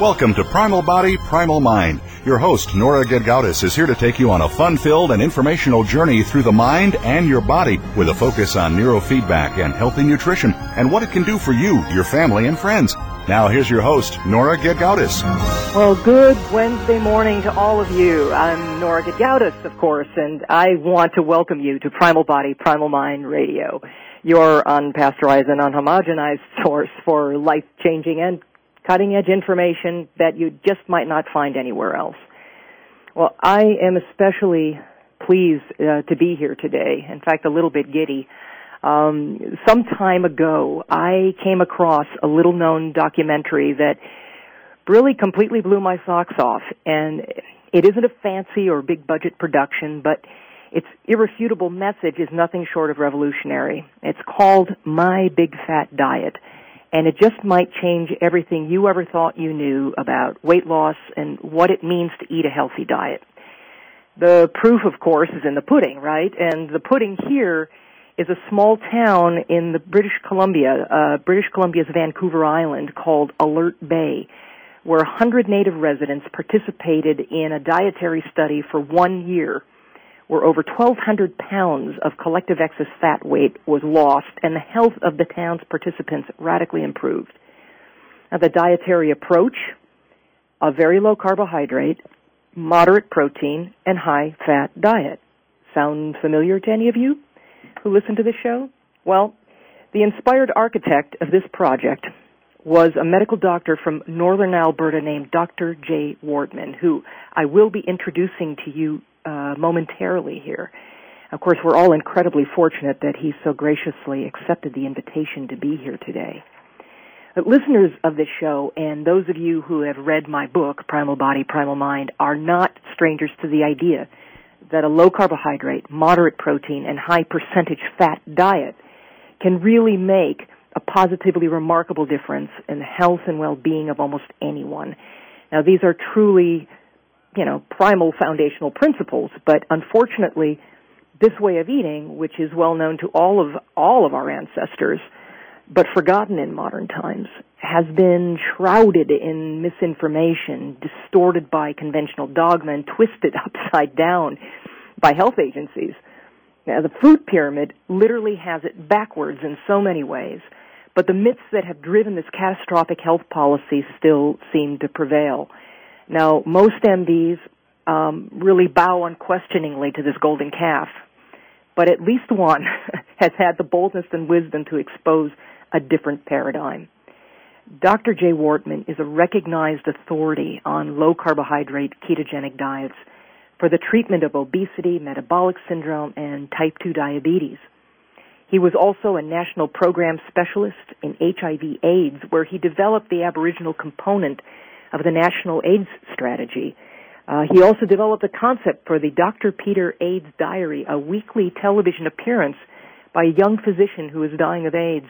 Welcome to Primal Body, Primal Mind. Your host, Nora Gedgaudas, is here to take you on a fun-filled and informational journey through the mind and your body with a focus on neurofeedback and healthy nutrition and what it can do for you, your family, and friends. Now here's your host, Nora Gedgaudas. Well, good Wednesday morning to all of you. I'm Nora Gedgaudas, of course, and I want to welcome you to Primal Body, Primal Mind Radio, your unpasteurized and unhomogenized source for life-changing and cutting edge information that you just might not find anywhere else. Well, I am especially pleased uh, to be here today. In fact, a little bit giddy. Um, some time ago, I came across a little known documentary that really completely blew my socks off. And it isn't a fancy or big budget production, but its irrefutable message is nothing short of revolutionary. It's called My Big Fat Diet and it just might change everything you ever thought you knew about weight loss and what it means to eat a healthy diet. The proof, of course, is in the pudding, right? And the pudding here is a small town in the British Columbia, uh, British Columbia's Vancouver Island called Alert Bay, where 100 native residents participated in a dietary study for one year where over 1,200 pounds of collective excess fat weight was lost and the health of the town's participants radically improved. Now, the dietary approach, a very low carbohydrate, moderate protein, and high fat diet. Sound familiar to any of you who listen to this show? Well, the inspired architect of this project was a medical doctor from northern Alberta named Dr. Jay Wortman, who I will be introducing to you uh, momentarily here. Of course, we're all incredibly fortunate that he so graciously accepted the invitation to be here today. But listeners of this show and those of you who have read my book, Primal Body, Primal Mind, are not strangers to the idea that a low carbohydrate, moderate protein, and high percentage fat diet can really make a positively remarkable difference in the health and well-being of almost anyone. Now, these are truly you know, primal foundational principles, but unfortunately, this way of eating, which is well known to all of all of our ancestors, but forgotten in modern times, has been shrouded in misinformation, distorted by conventional dogma, and twisted upside down by health agencies. Now, the food pyramid literally has it backwards in so many ways, but the myths that have driven this catastrophic health policy still seem to prevail. Now, most MDs um, really bow unquestioningly to this golden calf, but at least one has had the boldness and wisdom to expose a different paradigm. Dr. Jay Wortman is a recognized authority on low carbohydrate ketogenic diets for the treatment of obesity, metabolic syndrome, and type 2 diabetes. He was also a national program specialist in HIV AIDS, where he developed the Aboriginal component of the National AIDS Strategy. Uh, he also developed a concept for the Dr. Peter AIDS Diary, a weekly television appearance by a young physician who was dying of AIDS,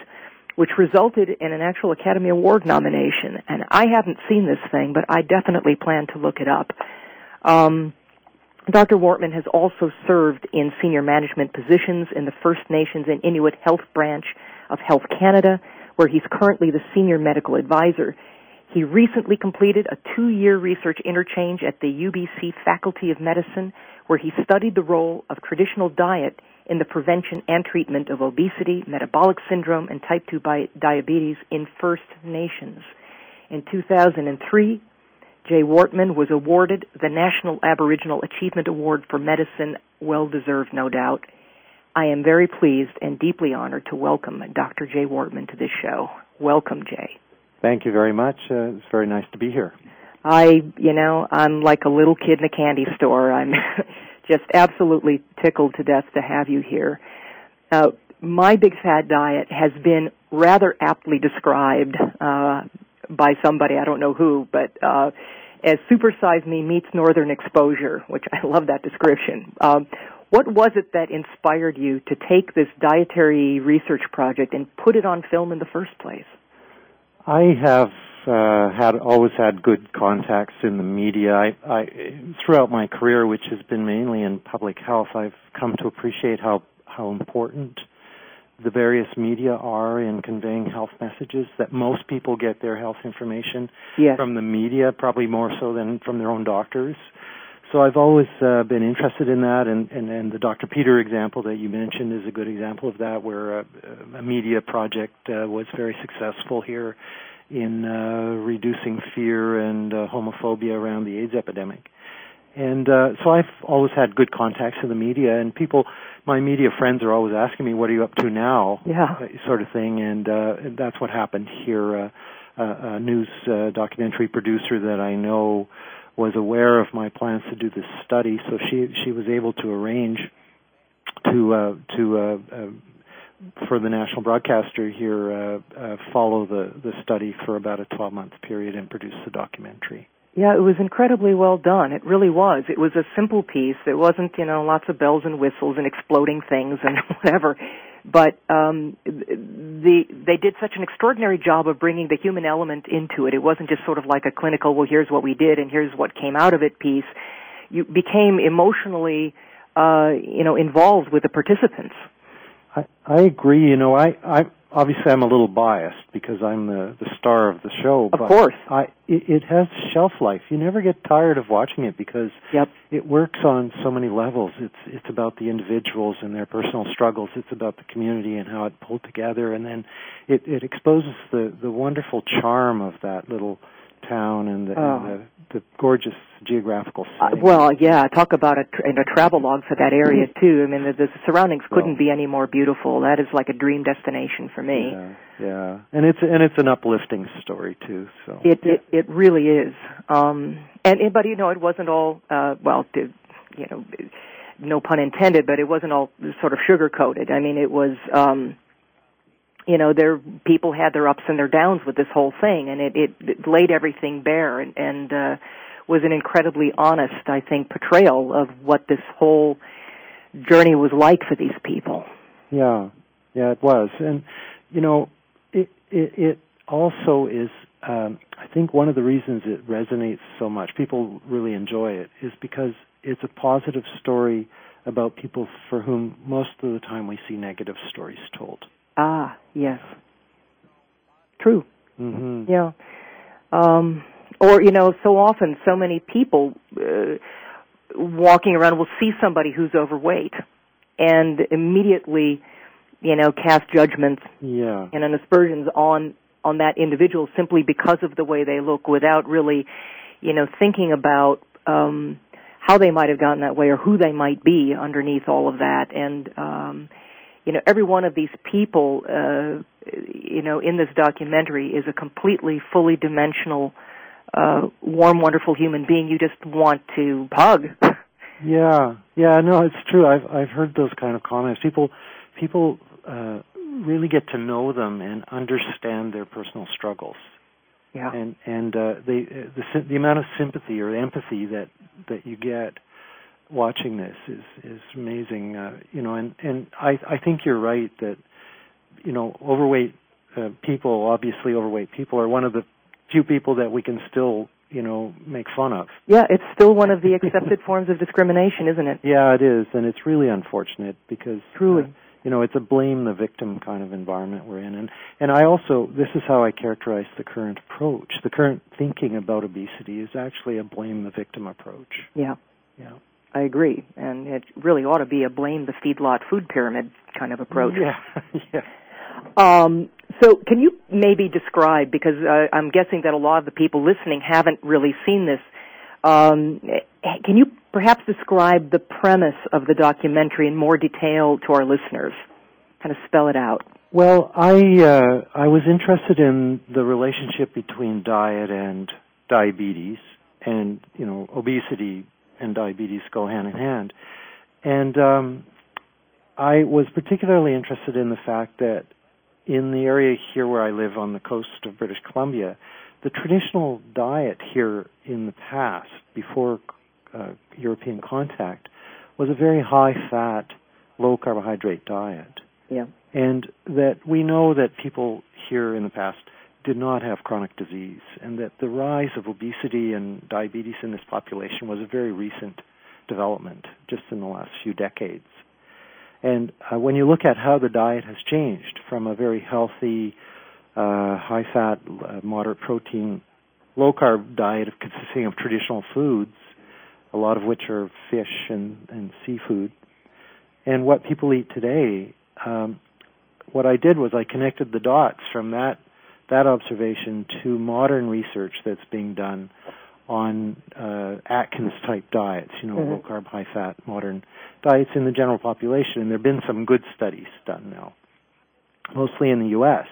which resulted in an actual Academy Award nomination. And I haven't seen this thing, but I definitely plan to look it up. Um, Dr. Wortman has also served in senior management positions in the First Nations and Inuit Health Branch of Health Canada, where he's currently the senior medical advisor. He recently completed a two-year research interchange at the UBC Faculty of Medicine where he studied the role of traditional diet in the prevention and treatment of obesity, metabolic syndrome, and type 2 diabetes in First Nations. In 2003, Jay Wortman was awarded the National Aboriginal Achievement Award for Medicine, well deserved, no doubt. I am very pleased and deeply honored to welcome Dr. Jay Wortman to this show. Welcome, Jay. Thank you very much. Uh, it's very nice to be here. I, you know, I'm like a little kid in a candy store. I'm just absolutely tickled to death to have you here. Uh, my big fat diet has been rather aptly described uh, by somebody I don't know who, but uh, as supersize me meets northern exposure, which I love that description. Um, what was it that inspired you to take this dietary research project and put it on film in the first place? I have uh, had always had good contacts in the media. I, I, throughout my career, which has been mainly in public health, I've come to appreciate how how important the various media are in conveying health messages. That most people get their health information yes. from the media, probably more so than from their own doctors. So I've always uh, been interested in that, and, and, and the Dr. Peter example that you mentioned is a good example of that, where a, a media project uh, was very successful here in uh, reducing fear and uh, homophobia around the AIDS epidemic. And uh, so I've always had good contacts in the media, and people, my media friends are always asking me, "What are you up to now?" Yeah, uh, sort of thing, and, uh, and that's what happened here. Uh, a news uh, documentary producer that I know was aware of my plans to do this study, so she she was able to arrange to uh, to uh, uh, for the national broadcaster here uh, uh, follow the the study for about a 12 month period and produce the documentary. Yeah, it was incredibly well done. It really was. It was a simple piece. It wasn't, you know, lots of bells and whistles and exploding things and whatever. But um, the they did such an extraordinary job of bringing the human element into it. It wasn't just sort of like a clinical, well, here's what we did and here's what came out of it piece. You became emotionally, uh, you know, involved with the participants. I, I agree. You know, I, I obviously I'm a little biased because I'm the the star of the show. Of but course, I it, it has shelf life. You never get tired of watching it because yep. it works on so many levels. It's it's about the individuals and their personal struggles. It's about the community and how it pulled together, and then it it exposes the the wonderful charm of that little town and the, oh. and the the gorgeous geographical uh, well, yeah, talk about a, and a travel log for that area too. I mean, the, the surroundings couldn't well, be any more beautiful. That is like a dream destination for me. Yeah, yeah, and it's and it's an uplifting story too. So it it, it really is. Um, and but you know, it wasn't all uh, well, to, you know, no pun intended, but it wasn't all sort of sugar coated. I mean, it was. um you know, their people had their ups and their downs with this whole thing, and it, it, it laid everything bare, and, and uh, was an incredibly honest, I think, portrayal of what this whole journey was like for these people. Yeah, yeah, it was, and you know, it it, it also is. Um, I think one of the reasons it resonates so much, people really enjoy it, is because it's a positive story about people for whom most of the time we see negative stories told. Ah, yes. True. Mm-hmm. Yeah. Um, or, you know, so often, so many people uh, walking around will see somebody who's overweight and immediately, you know, cast judgments yeah. and an aspersions on on that individual simply because of the way they look without really, you know, thinking about um how they might have gotten that way or who they might be underneath all of that and um you know, every one of these people, uh, you know, in this documentary is a completely, fully dimensional, uh, warm, wonderful human being you just want to hug. Yeah, yeah, no, it's true. I've I've heard those kind of comments. People, people uh, really get to know them and understand their personal struggles. Yeah, and and uh, they the the amount of sympathy or empathy that that you get watching this is is amazing. Uh, you know, and and I I think you're right that you know overweight uh, people, obviously overweight people, are one of the few people that we can still you know make fun of. Yeah, it's still one of the accepted forms of discrimination, isn't it? Yeah, it is, and it's really unfortunate because truly. Uh, you know, it's a blame the victim kind of environment we're in. And and I also this is how I characterize the current approach. The current thinking about obesity is actually a blame the victim approach. Yeah. Yeah. I agree, and it really ought to be a blame the feedlot food pyramid kind of approach. Yeah, yeah. Um, so, can you maybe describe because uh, I'm guessing that a lot of the people listening haven't really seen this. Um, can you perhaps describe the premise of the documentary in more detail to our listeners? Kind of spell it out. Well, I uh, I was interested in the relationship between diet and diabetes, and you know, obesity and diabetes go hand in hand. And um, I was particularly interested in the fact that in the area here where I live on the coast of British Columbia, the traditional diet here in the past, before uh, European contact, was a very high fat, low carbohydrate diet. Yeah. And that we know that people here in the past did not have chronic disease, and that the rise of obesity and diabetes in this population was a very recent development, just in the last few decades. And uh, when you look at how the diet has changed from a very healthy, uh, high fat, uh, moderate protein, low carb diet of consisting of traditional foods, a lot of which are fish and, and seafood, and what people eat today, um, what I did was I connected the dots from that that observation to modern research that's being done on uh, Atkins type diets, you know, mm-hmm. low carb, high fat, modern diets in the general population. And there have been some good studies done now, mostly in the U.S.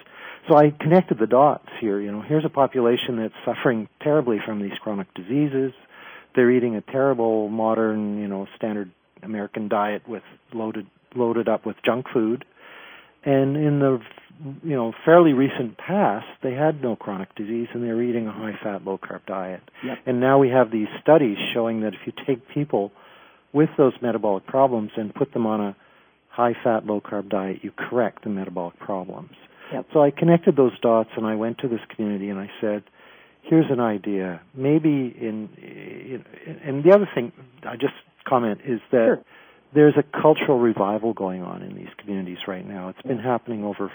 So I connected the dots here. You know, here's a population that's suffering terribly from these chronic diseases. They're eating a terrible modern, you know, standard American diet with loaded loaded up with junk food. And in the you know fairly recent past, they had no chronic disease and they were eating a high fat, low carb diet. Yep. And now we have these studies showing that if you take people with those metabolic problems and put them on a high fat, low carb diet, you correct the metabolic problems. Yep. So I connected those dots and I went to this community and I said, here's an idea. Maybe in, in and the other thing I just comment is that sure. There's a cultural revival going on in these communities right now. It's been happening over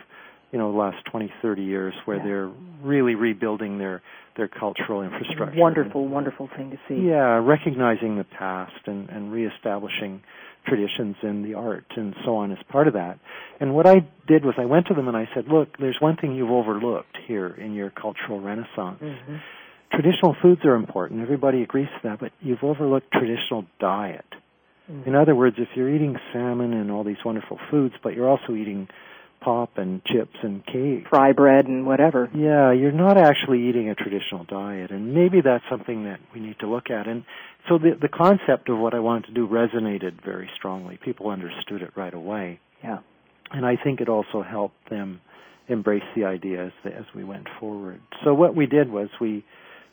you know the last 20 30 years where yeah. they're really rebuilding their their cultural infrastructure wonderful wonderful thing to see yeah recognizing the past and and reestablishing traditions and the art and so on as part of that and what i did was i went to them and i said look there's one thing you've overlooked here in your cultural renaissance mm-hmm. traditional foods are important everybody agrees to that but you've overlooked traditional diet. Mm. in other words if you're eating salmon and all these wonderful foods but you're also eating pop and chips and cake. Fry bread and whatever. Yeah, you're not actually eating a traditional diet, and maybe that's something that we need to look at. And so the the concept of what I wanted to do resonated very strongly. People understood it right away. Yeah. And I think it also helped them embrace the idea as, as we went forward. So what we did was we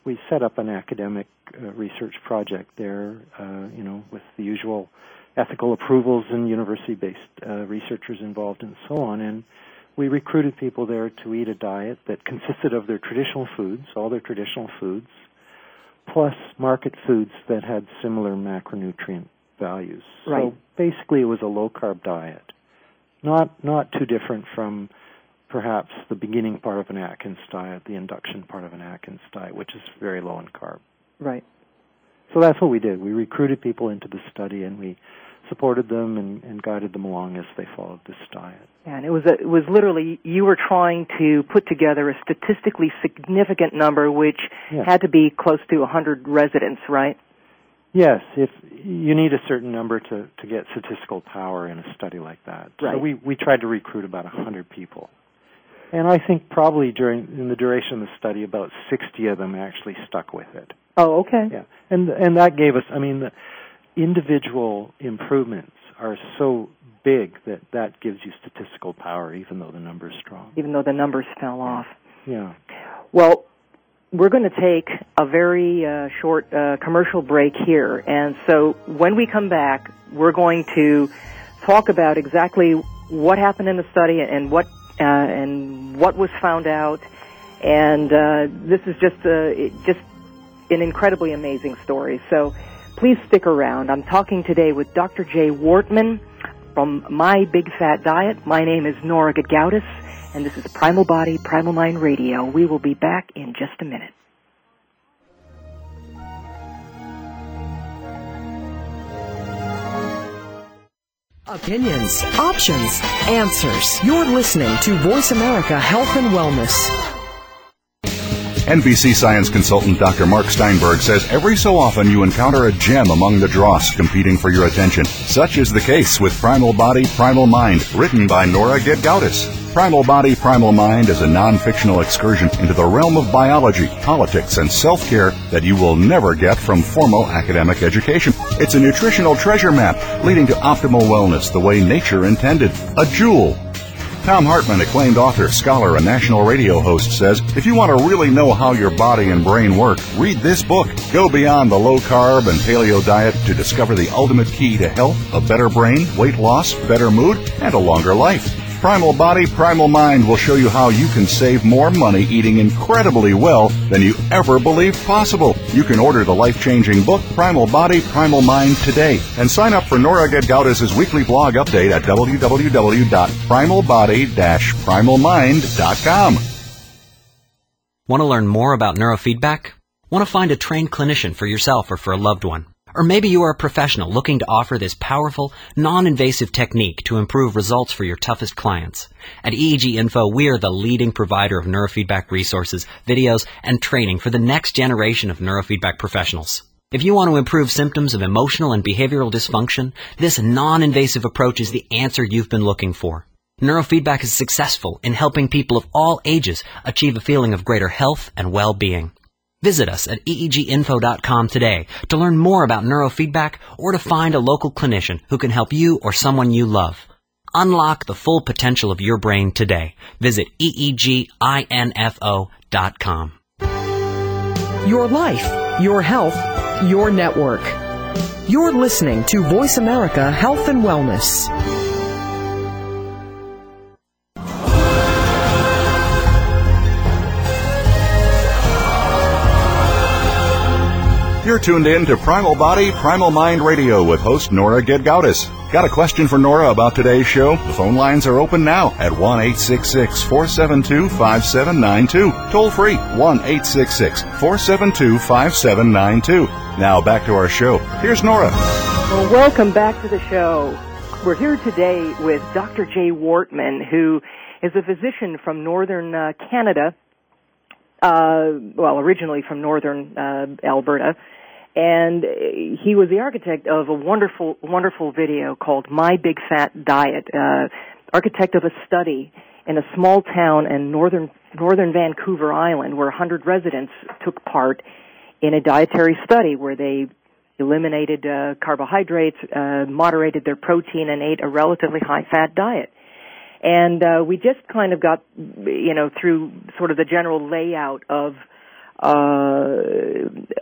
we set up an academic uh, research project there, uh, you know, with the usual ethical approvals and university-based uh, researchers involved and so on. And we recruited people there to eat a diet that consisted of their traditional foods, all their traditional foods, plus market foods that had similar macronutrient values. Right. So basically, it was a low-carb diet, not not too different from perhaps the beginning part of an Atkins diet, the induction part of an Atkins diet, which is very low in carb. Right. So that's what we did. We recruited people into the study, and we supported them and, and guided them along as they followed this diet. And it was a, it was literally you were trying to put together a statistically significant number, which yes. had to be close to 100 residents, right? Yes, if you need a certain number to to get statistical power in a study like that. Right. So we we tried to recruit about 100 people. And I think probably during in the duration of the study about 60 of them actually stuck with it. Oh, okay. Yeah. And and that gave us I mean the, individual improvements are so big that that gives you statistical power, even though the number is strong. Even though the numbers fell off. Yeah. Well, we're going to take a very uh, short uh, commercial break here, and so when we come back, we're going to talk about exactly what happened in the study and what uh, and what was found out. And uh, this is just uh, just an incredibly amazing story. So Please stick around. I'm talking today with Dr. Jay Wortman from My Big Fat Diet. My name is Nora Gedgaudas, and this is Primal Body, Primal Mind Radio. We will be back in just a minute. Opinions, options, answers. You're listening to Voice America Health and Wellness. NBC science consultant Dr. Mark Steinberg says every so often you encounter a gem among the dross competing for your attention. Such is the case with Primal Body, Primal Mind, written by Nora Gedgaudas. Primal Body, Primal Mind is a non fictional excursion into the realm of biology, politics, and self care that you will never get from formal academic education. It's a nutritional treasure map leading to optimal wellness the way nature intended. A jewel Thom Hartmann, acclaimed author, scholar, and national radio host, says if you want to really know how your body and brain work, read this book. Go beyond the low carb and paleo diet to discover the ultimate key to health, a better brain, weight loss, better mood, and a longer life. Primal Body, Primal Mind will show you how you can save more money eating incredibly well than you ever believed possible. You can order the life-changing book, Primal Body, Primal Mind today and sign up for Nora Gedgaudas' weekly blog update at www.primalbody-primalmind.com. Want to learn more about neurofeedback? Want to find a trained clinician for yourself or for a loved one? Or maybe you are a professional looking to offer this powerful, non-invasive technique to improve results for your toughest clients. At EEG Info, we are the leading provider of neurofeedback resources, videos, and training for the next generation of neurofeedback professionals. If you want to improve symptoms of emotional and behavioral dysfunction, this non-invasive approach is the answer you've been looking for. Neurofeedback is successful in helping people of all ages achieve a feeling of greater health and well-being. Visit us at eeginfo.com today to learn more about neurofeedback or to find a local clinician who can help you or someone you love. Unlock the full potential of your brain today. Visit eeginfo.com. Your life, your health, your network. You're listening to Voice America Health and Wellness. You're tuned in to Primal Body, Primal Mind Radio with host Nora Gedgaudas. Got a question for Nora about today's show? The phone lines are open now at 1 472 5792. Toll free 1 472 5792. Now back to our show. Here's Nora. Well, welcome back to the show. We're here today with Dr. Jay Wortman, who is a physician from northern uh, Canada, uh, well, originally from northern uh, Alberta and he was the architect of a wonderful, wonderful video called My Big Fat Diet, uh, architect of a study in a small town in northern, northern Vancouver Island where 100 residents took part in a dietary study where they eliminated uh, carbohydrates, uh, moderated their protein, and ate a relatively high fat diet. And uh, we just kind of got, you know, through sort of the general layout of uh,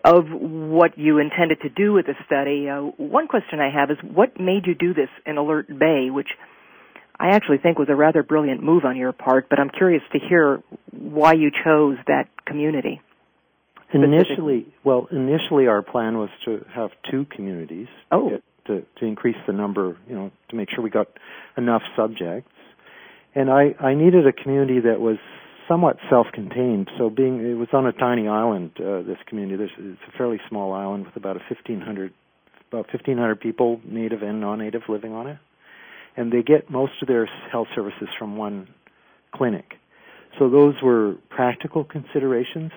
of what you intended to do with the study. Uh, one question I have is what made you do this in Alert Bay, which I actually think was a rather brilliant move on your part, but I'm curious to hear why you chose that community. Initially, well, initially our plan was to have two communities. Oh. To, to increase the number, you know, to make sure we got enough subjects. And I, I needed a community that was somewhat self-contained. So being it was on a tiny island, uh, this community. This it's a fairly small island with about a 1500 about 1500 people, native and non-native, living on it, and they get most of their health services from one clinic. So those were practical considerations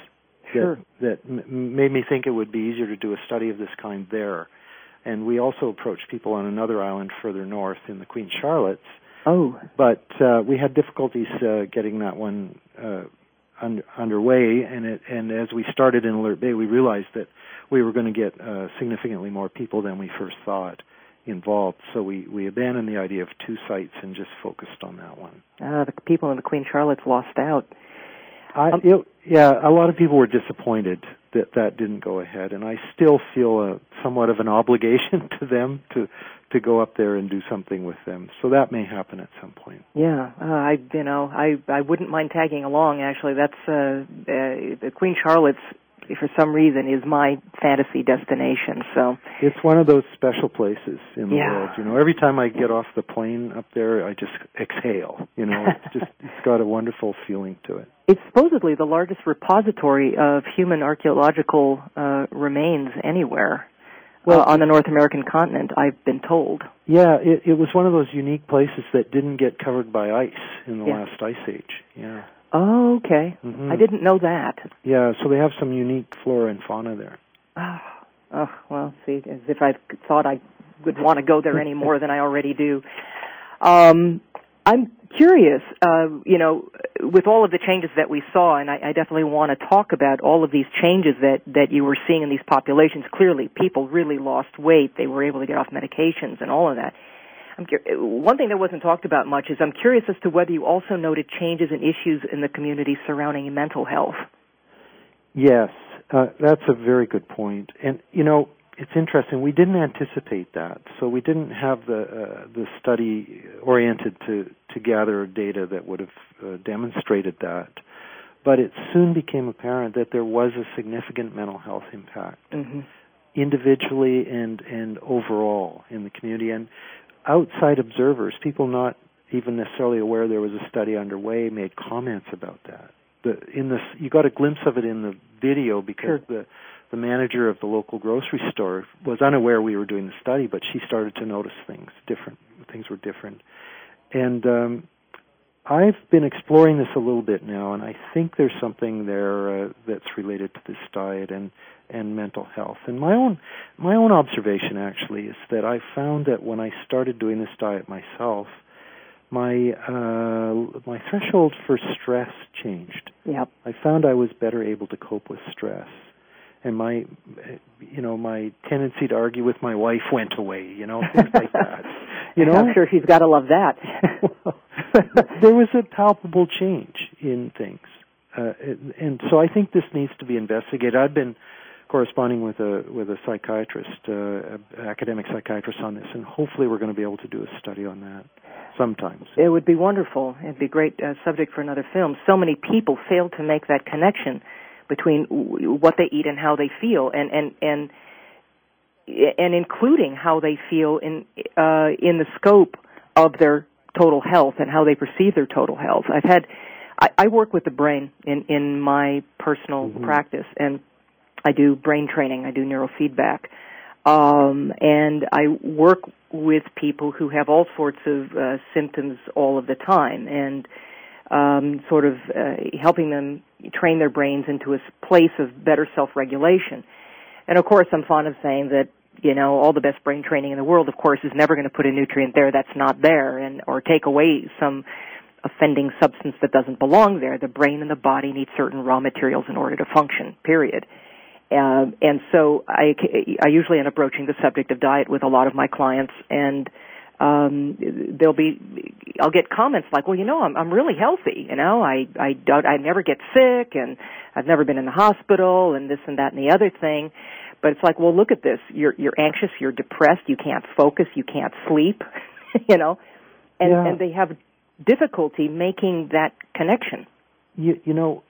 sure. that, that m- made me think it would be easier to do a study of this kind there. And we also approached people on another island further north in the Queen Charlotte's Oh. But uh, we had difficulties uh, getting that one uh, un- underway, and it, and as we started in Alert Bay, we realized that we were going to get uh, significantly more people than we first thought involved. So we we abandoned the idea of two sites and just focused on that one. Uh, the people in the Queen Charlotte's lost out. I, um, it, yeah, a lot of people were disappointed that that didn't go ahead, and I still feel a somewhat of an obligation to them to to go up there and do something with them. So that may happen at some point. Yeah, uh, I you know I I wouldn't mind tagging along. Actually, that's uh, uh, Queen Charlotte's for some reason is my fantasy destination. So it's one of those special places in the yeah. world. You know, every time I get off the plane up there, I just exhale. You know, it's just it's got a wonderful feeling to it. It's supposedly the largest repository of human archaeological uh, remains anywhere well, uh, on the North American continent, I've been told. Yeah, it, it was one of those unique places that didn't get covered by ice in the yeah. last ice age. Yeah. Oh, okay. Mm-hmm. I didn't know that. Yeah, so they have some unique flora and fauna there. Oh, oh well, see, as if I thought I would want to go there any more than I already do. Um, I'm curious, uh, you know, with all of the changes that we saw, and I, I definitely want to talk about all of these changes that that you were seeing in these populations. Clearly, people really lost weight; they were able to get off medications and all of that. I'm, one thing that wasn't talked about much is I'm curious as to whether you also noted changes in issues in the community surrounding mental health. Yes, uh, that's a very good point. And you know, it's interesting. We didn't anticipate that, so we didn't have the uh, the study oriented to to gather data that would have uh, demonstrated that. But it soon became apparent that there was a significant mental health impact, mm-hmm. individually and and overall in the community. And outside observers, people not even necessarily aware there was a study underway, made comments about that. The in this, you got a glimpse of it in the video because sure. the the manager of the local grocery store was unaware we were doing the study, but she started to notice things different. Things were different, and um, I've been exploring this a little bit now, and I think there's something there uh, that's related to this diet and and mental health. And my own my own observation actually is that I found that when I started doing this diet myself, my uh, my threshold for stress changed. Yep. I found I was better able to cope with stress and my you know my tendency to argue with my wife went away you know things like that you know i'm sure she's got to love that there was a palpable change in things uh, and so i think this needs to be investigated i've been corresponding with a with a psychiatrist uh, academic psychiatrist on this and hopefully we're going to be able to do a study on that sometimes it would be wonderful it'd be a great uh, subject for another film so many people fail to make that connection between what they eat and how they feel, and and and and including how they feel in uh, in the scope of their total health and how they perceive their total health. I've had I, I work with the brain in in my personal mm-hmm. practice, and I do brain training. I do neurofeedback, um, and I work with people who have all sorts of uh, symptoms all of the time, and um, sort of uh, helping them train their brains into a place of better self-regulation. And of course, I'm fond of saying that you know all the best brain training in the world, of course, is never going to put a nutrient there that's not there, and or take away some offending substance that doesn't belong there. The brain and the body need certain raw materials in order to function. Period. Uh, and so I, I usually end up broaching the subject of diet with a lot of my clients, and um there'll be I'll get comments like, "Well, you know, I'm I'm really healthy, you know. I I don't I never get sick and I've never been in the hospital and this and that and the other thing." But it's like, "Well, look at this. You're you're anxious, you're depressed, you can't focus, you can't sleep." you know. And yeah. and they have difficulty making that connection. You, you know,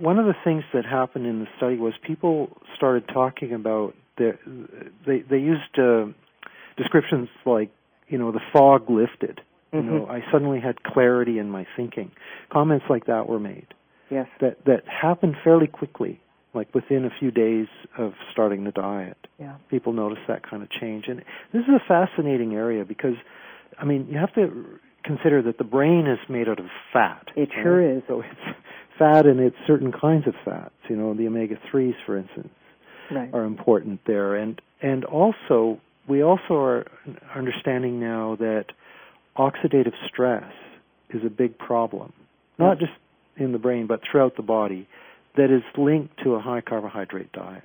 one of the things that happened in the study was people started talking about their, they they used uh, descriptions like you know, the fog lifted. Mm-hmm. You know, I suddenly had clarity in my thinking. Comments like that were made. Yes. That that happened fairly quickly, like within a few days of starting the diet. Yeah. People noticed that kind of change. And this is a fascinating area because I mean, you have to consider that the brain is made out of fat. It right? sure is. So it's fat and it's certain kinds of fats, you know, the omega 3s for instance. Right. are important there and and also we also are understanding now that oxidative stress is a big problem, not just in the brain, but throughout the body, that is linked to a high carbohydrate diet.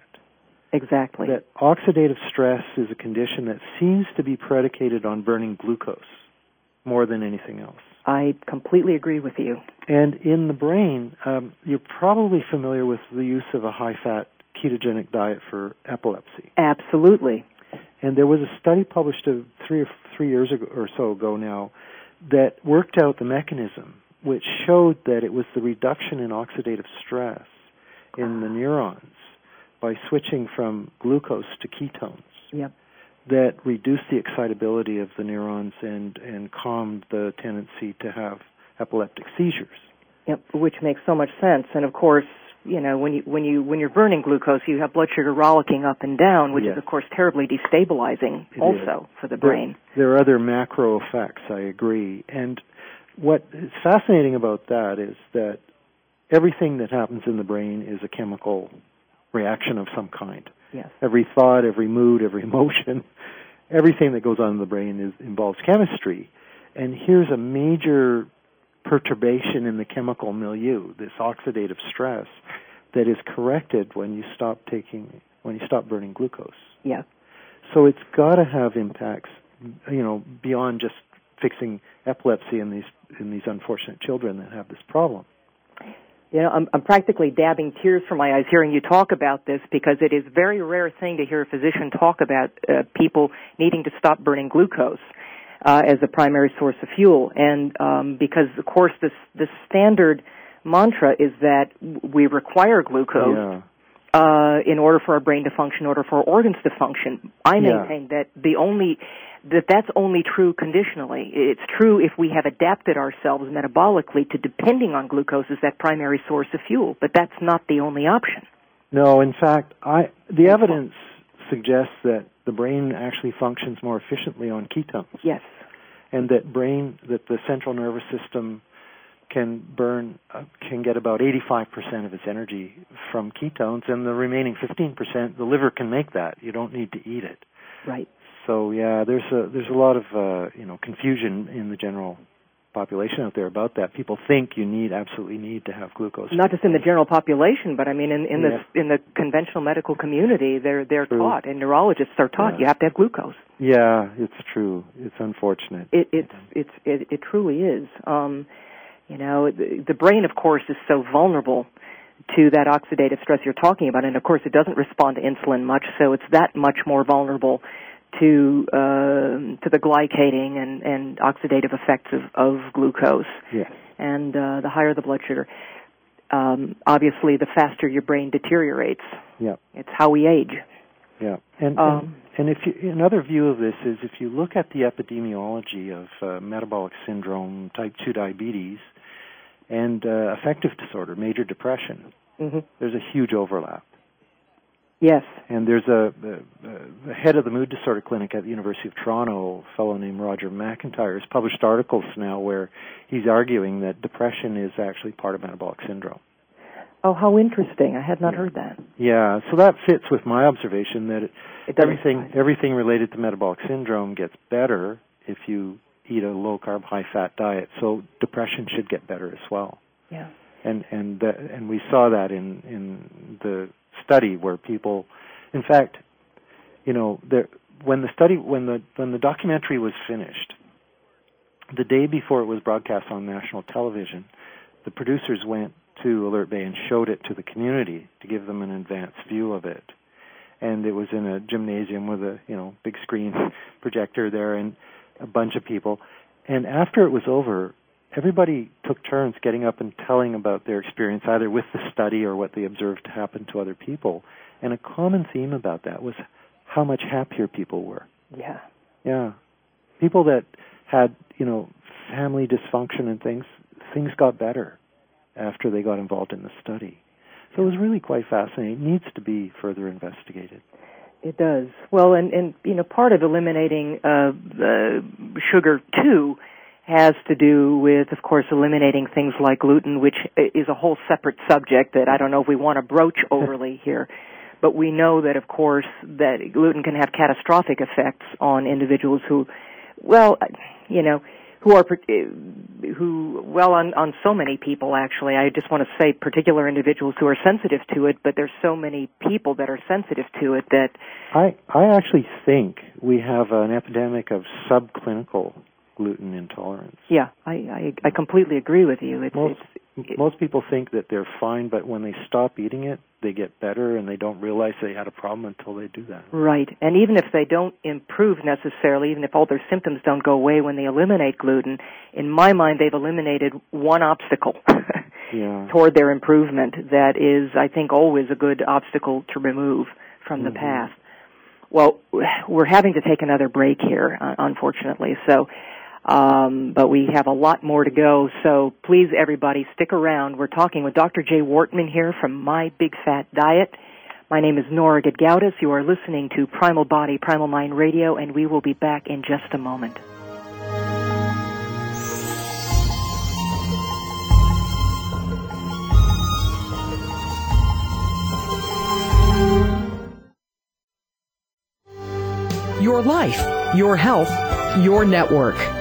Exactly. That oxidative stress is a condition that seems to be predicated on burning glucose more than anything else. I completely agree with you. And in the brain, um, you're probably familiar with the use of a high fat ketogenic diet for epilepsy. Absolutely. And there was a study published three or three years ago or so ago now that worked out the mechanism, which showed that it was the reduction in oxidative stress in the neurons by switching from glucose to ketones. Yep. That reduced the excitability of the neurons and, and calmed the tendency to have epileptic seizures. Yep, which makes so much sense. And of course, you know when you when you when you're burning glucose you have blood sugar rollicking up and down which yes. is of course terribly destabilizing it also is. for the brain there, there, are other macro effects i agree and what is fascinating about that is that everything that happens in the brain is a chemical reaction of some kind yes every thought every mood every emotion everything that goes on in the brain is involves chemistry and here's a major perturbation in the chemical milieu, this oxidative stress that is corrected when you stop taking when you stop burning glucose. Yeah. So it's got to have impacts, you know, beyond just fixing epilepsy in these in these unfortunate children that have this problem. You know, I'm, I'm practically dabbing tears from my eyes hearing you talk about this because it is a very rare thing to hear a physician talk about uh, people needing to stop burning glucose uh, as a primary source of fuel. And um, because, of course, this the standard mantra is that we require glucose. Yeah. Uh, in order for our brain to function, in order for our organs to function, I Yeah. maintain that the only that that's only true conditionally. It's true if we have adapted ourselves metabolically to depending on glucose as that primary source of fuel, but that's not the only option. No, in fact, I the evidence suggests that the brain actually functions more efficiently on ketones. Yes. and that brain that the central nervous system can burn uh, can get about 85% of its energy from ketones and the remaining 15% the liver can make that you don't need to eat it Right. so yeah there's a there's a lot of uh, you know confusion in the general population out there about that people think you need absolutely need to have glucose Not just in the general population, but I mean in, in Yeah. the in the conventional medical community, they're they're True. taught and neurologists are taught Yeah. you have to have glucose. yeah it's true it's unfortunate It it's it's it, it truly is. Um, you know, the, the brain, of course, is so vulnerable to that oxidative stress you're talking about, and of course, it doesn't respond to insulin much, so it's that much more vulnerable to um to the glycating and and oxidative effects of of glucose. yes and uh, the higher the blood sugar. Um, obviously, the faster your brain deteriorates. yeah It's how we age. Yeah, and Um, and, if you, another view of this is if you look at the epidemiology of uh, metabolic syndrome, type two diabetes, and uh, affective disorder, major depression, hmm there's a huge overlap. Yes. And there's a, a, a head of the mood disorder clinic at the University of Toronto, a fellow named Roger McIntyre, has published articles now where he's arguing that depression is actually part of metabolic syndrome. Oh, how interesting! I had not heard that. Yeah, so that fits with my observation that it, It everything everything related to metabolic syndrome gets better if you eat a low carb, high fat diet. So depression should get better as well. Yeah. And and that, and we saw that in in the study where people, in fact, you know, there when the study when the when the documentary was finished, the day before it was broadcast on national television, the producers went to Alert Bay and showed it to the community to give them an advanced view of it. And it was in a gymnasium with a you know big screen projector there and a bunch of people. And after it was over, everybody took turns getting up and telling about their experience, either with the study or what they observed happen to other people. And a common theme about that was how much happier people were. Yeah. Yeah. People that had, you know, family dysfunction and things, things got better after they got involved in the study. So it was really quite fascinating. It needs to be further investigated. It does. Well, and and you know, part of eliminating uh, the sugar too has to do with, of course, eliminating things like gluten, which is a whole separate subject that I don't know if we want to broach overly here. But we know that, of course, that gluten can have catastrophic effects on individuals who, well, you know, who are who well on on so many people actually. I just want to say particular individuals who are sensitive to it but there's so many people that are sensitive to it that I I actually think we have an epidemic of subclinical gluten intolerance. yeah i i, I completely agree with you it's, Most it's it- most people think that they're fine, but when they stop eating it, they get better, and they don't realize they had a problem until they do that. right and even if they don't improve necessarily even if all their symptoms don't go away when they eliminate gluten in my mind they've eliminated one obstacle Yeah. toward their improvement that is, I think, always a good obstacle to remove from the Mhm. path. Well, we're having to take another break here, uh, unfortunately. So, um, but we have a lot more to go. So please, everybody, stick around. We're talking with Dr. Jay Wortman here from My Big Fat Diet. My name is Nora Gedgaudas. You are listening to Primal Body, Primal Mind Radio, and we will be back in just a moment. Your life, your health, your network.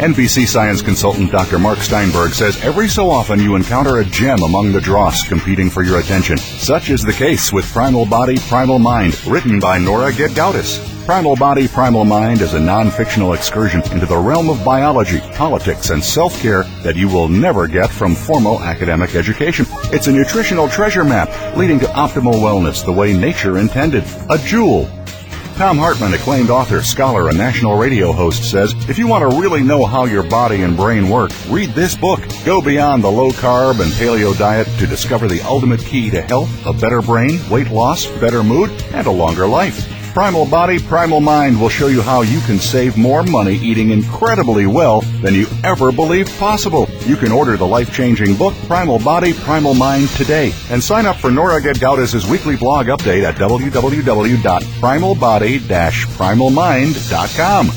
NBC science consultant Dr. Mark Steinberg says every so often you encounter a gem among the dross competing for your attention. Such is the case with Primal Body, Primal Mind, written by Nora Gedgaudas. Primal Body, Primal Mind is a non-fictional excursion into the realm of biology, politics, and self-care that you will never get from formal academic education. It's a nutritional treasure map leading to optimal wellness the way nature intended. A jewel Thom Hartmann, acclaimed author, scholar, and national radio host, says if you want to really know how your body and brain work, read this book. Go beyond the low carb and paleo diet to discover the ultimate key to health, a better brain, weight loss, better mood, and a longer life. Primal Body, Primal Mind will show you how you can save more money eating incredibly well than you ever believed possible. You can order the life-changing book, Primal Body, Primal Mind today and sign up for Nora Gedgaudas' weekly blog update at www.primalbody-primalmind.com.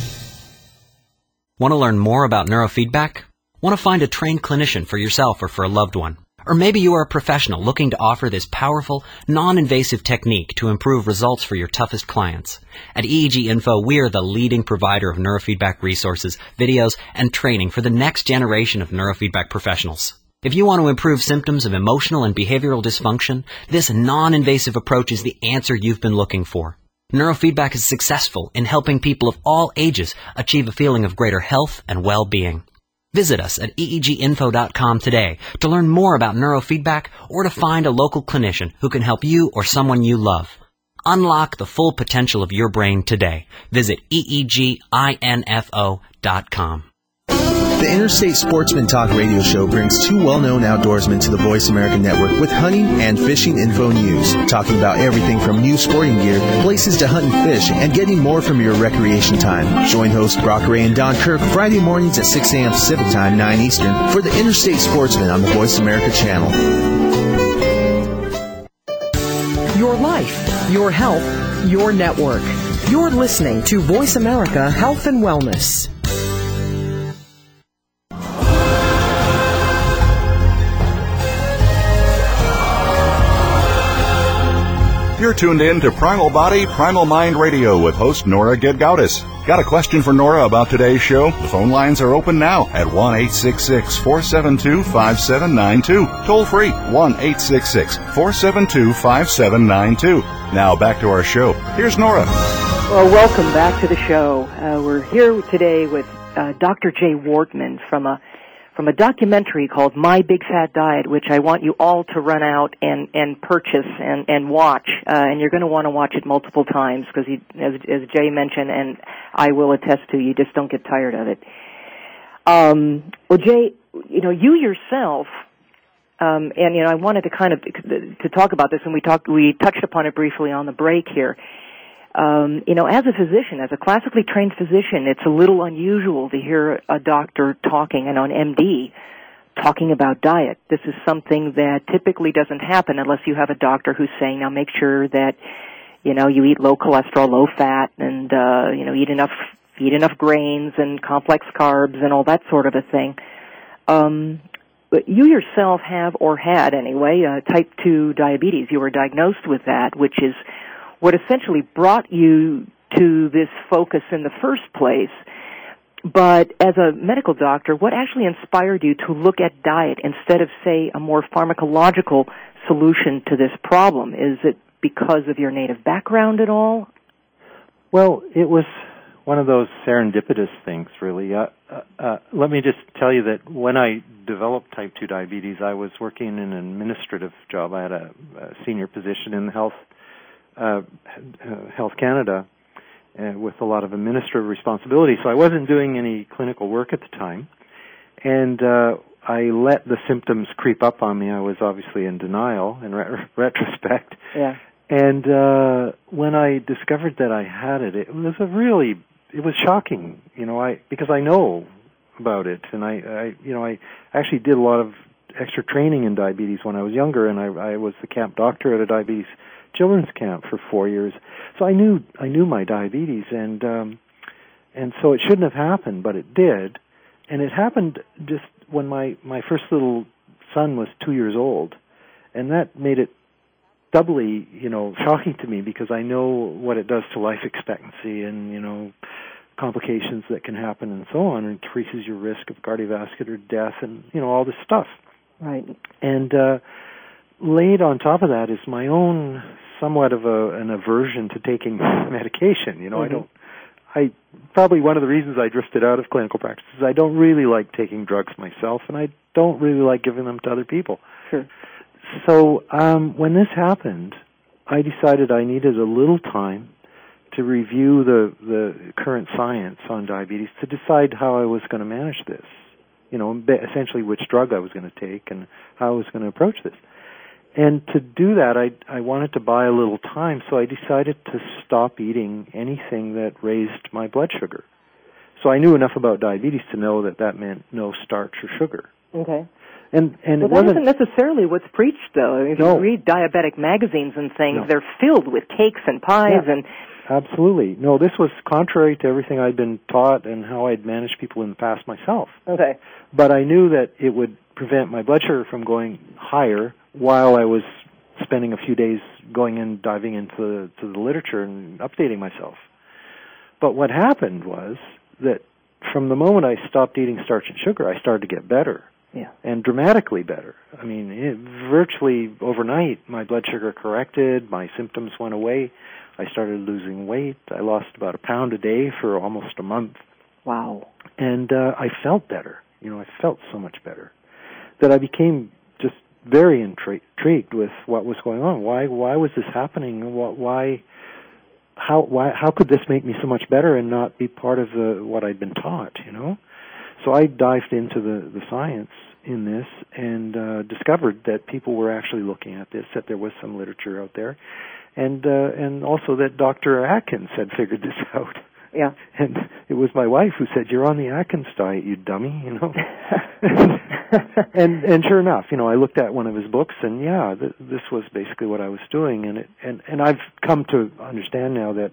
Want to learn more about neurofeedback? Want to find a trained clinician for yourself or for a loved one? Or maybe you are a professional looking to offer this powerful, non-invasive technique to improve results for your toughest clients. At EEG Info, we are the leading provider of neurofeedback resources, videos, and training for the next generation of neurofeedback professionals. If you want to improve symptoms of emotional and behavioral dysfunction, this non-invasive approach is the answer you've been looking for. Neurofeedback is successful in helping people of all ages achieve a feeling of greater health and well-being. Visit us at eeginfo.com today to learn more about neurofeedback or to find a local clinician who can help you or someone you love. Unlock the full potential of your brain today. Visit eeginfo.com. The Interstate Sportsman Talk radio show brings two well-known outdoorsmen to the Voice America Network with hunting and fishing info news, talking about everything from new sporting gear, places to hunt and fish, and getting more from your recreation time. Join hosts Brock Ray and Don Kirk Friday mornings at 6 a.m. Pacific Time, 9 Eastern, for the Interstate Sportsman on the Voice America channel. Your life, your health, your network. You're listening to Voice America Health and Wellness. You're tuned in to Primal Body, Primal Mind Radio with host Nora Gedgaudas. Got a question for Nora about today's show? The phone lines are open now at 1 472 5792. Toll free 1 472 5792. Now back to our show. Here's Nora. Well, welcome back to the show. Uh, we're here today with uh, Dr. Jay Wortman from a from a documentary called My Big Fat Diet, which I want you all to run out and, and purchase and, and watch. Uh, and you're going to want to watch it multiple times because, as, as Jay mentioned, and I will attest to, you just don't get tired of it. Um, well, Jay, you know, you yourself, um, and you know, I wanted to kind of to talk about this, and we talked, we touched upon it briefly on the break here um, you know, as a physician, as a classically trained physician, it's a little unusual to hear a doctor talking and on MD talking about diet. This is something that typically doesn't happen unless you have a doctor who's saying, now make sure that, you know, you eat low cholesterol, low fat, and, uh, you know, eat enough, eat enough grains and complex carbs and all that sort of a thing. Um, but you yourself have, or had anyway, uh, type 2 diabetes. You were diagnosed with that, which is what essentially brought you to this focus in the first place. But as a medical doctor, what actually inspired you to look at diet instead of, say, a more pharmacological solution to this problem? Is it because of your native background at all? Well, it was one of those serendipitous things, really. Uh, uh, uh, let me just tell you that when I developed type 2 diabetes, I was working in an administrative job. I had a, a senior position in the health uh, Health Canada uh, with a lot of administrative responsibility. So I wasn't doing any clinical work at the time, and uh, I let the symptoms creep up on me. I was obviously in denial in re- retrospect. Yeah. And uh, when I discovered that I had it, it was a really it was shocking, you know, I because I know about it, and I, I you know, I actually did a lot of extra training in diabetes when I was younger, and I, I was the camp doctor at a diabetes children's camp for four years. So I knew I knew my diabetes, and um, and so it shouldn't have happened, but it did, and it happened just when my my first little son was two years old, and that made it doubly, you know, shocking to me because I know what it does to life expectancy and, you know, complications that can happen and so on, and increases your risk of cardiovascular death and, you know, all this stuff. Right. And uh, laid on top of that is my own somewhat of a, an aversion to taking medication. You know, Mhm. I don't. I probably one of the reasons I drifted out of clinical practice is I don't really like taking drugs myself, and I don't really like giving them to other people. Sure. So um, when this happened, I decided I needed a little time to review the the current science on diabetes to decide how I was going to manage this. You know, essentially which drug I was going to take and how I was going to approach this. And to do that, I I wanted to buy a little time, so I decided to stop eating anything that raised my blood sugar. So I knew enough about diabetes to know that that meant no starch or sugar. Okay. And and Well, it that wasn't isn't necessarily what's preached, though. I mean, if No. you read diabetic magazines and things, No. they're filled with cakes and pies Yeah. and Absolutely. No, this was contrary to everything I'd been taught and how I'd managed people in the past myself. okay. But I knew that it would prevent my blood sugar from going higher while I was spending a few days going in, diving into the, to the literature and updating myself. But what happened was that from the moment I stopped eating starch and sugar, I started to get better Yeah. and dramatically better. I mean, it, virtually overnight, my blood sugar corrected, my symptoms went away. I started losing weight. I lost about a pound a day for almost a month, Wow. and uh, I felt better. You know, I felt so much better that I became very intrigued with what was going on. Why? Why was this happening? What? Why? How? Why? How could this make me so much better and not be part of the what I'd been taught? You know. So I dived into the the science in this and uh, discovered that people were actually looking at this. That there was some literature out there, and uh, and also that Dr. Atkins had figured this out. Yeah. And it was my wife who said, "You're on the Atkins diet, you dummy," you know. and and sure enough, you know, I looked at one of his books, and yeah, th- this was basically what I was doing, and it and and I've come to understand now that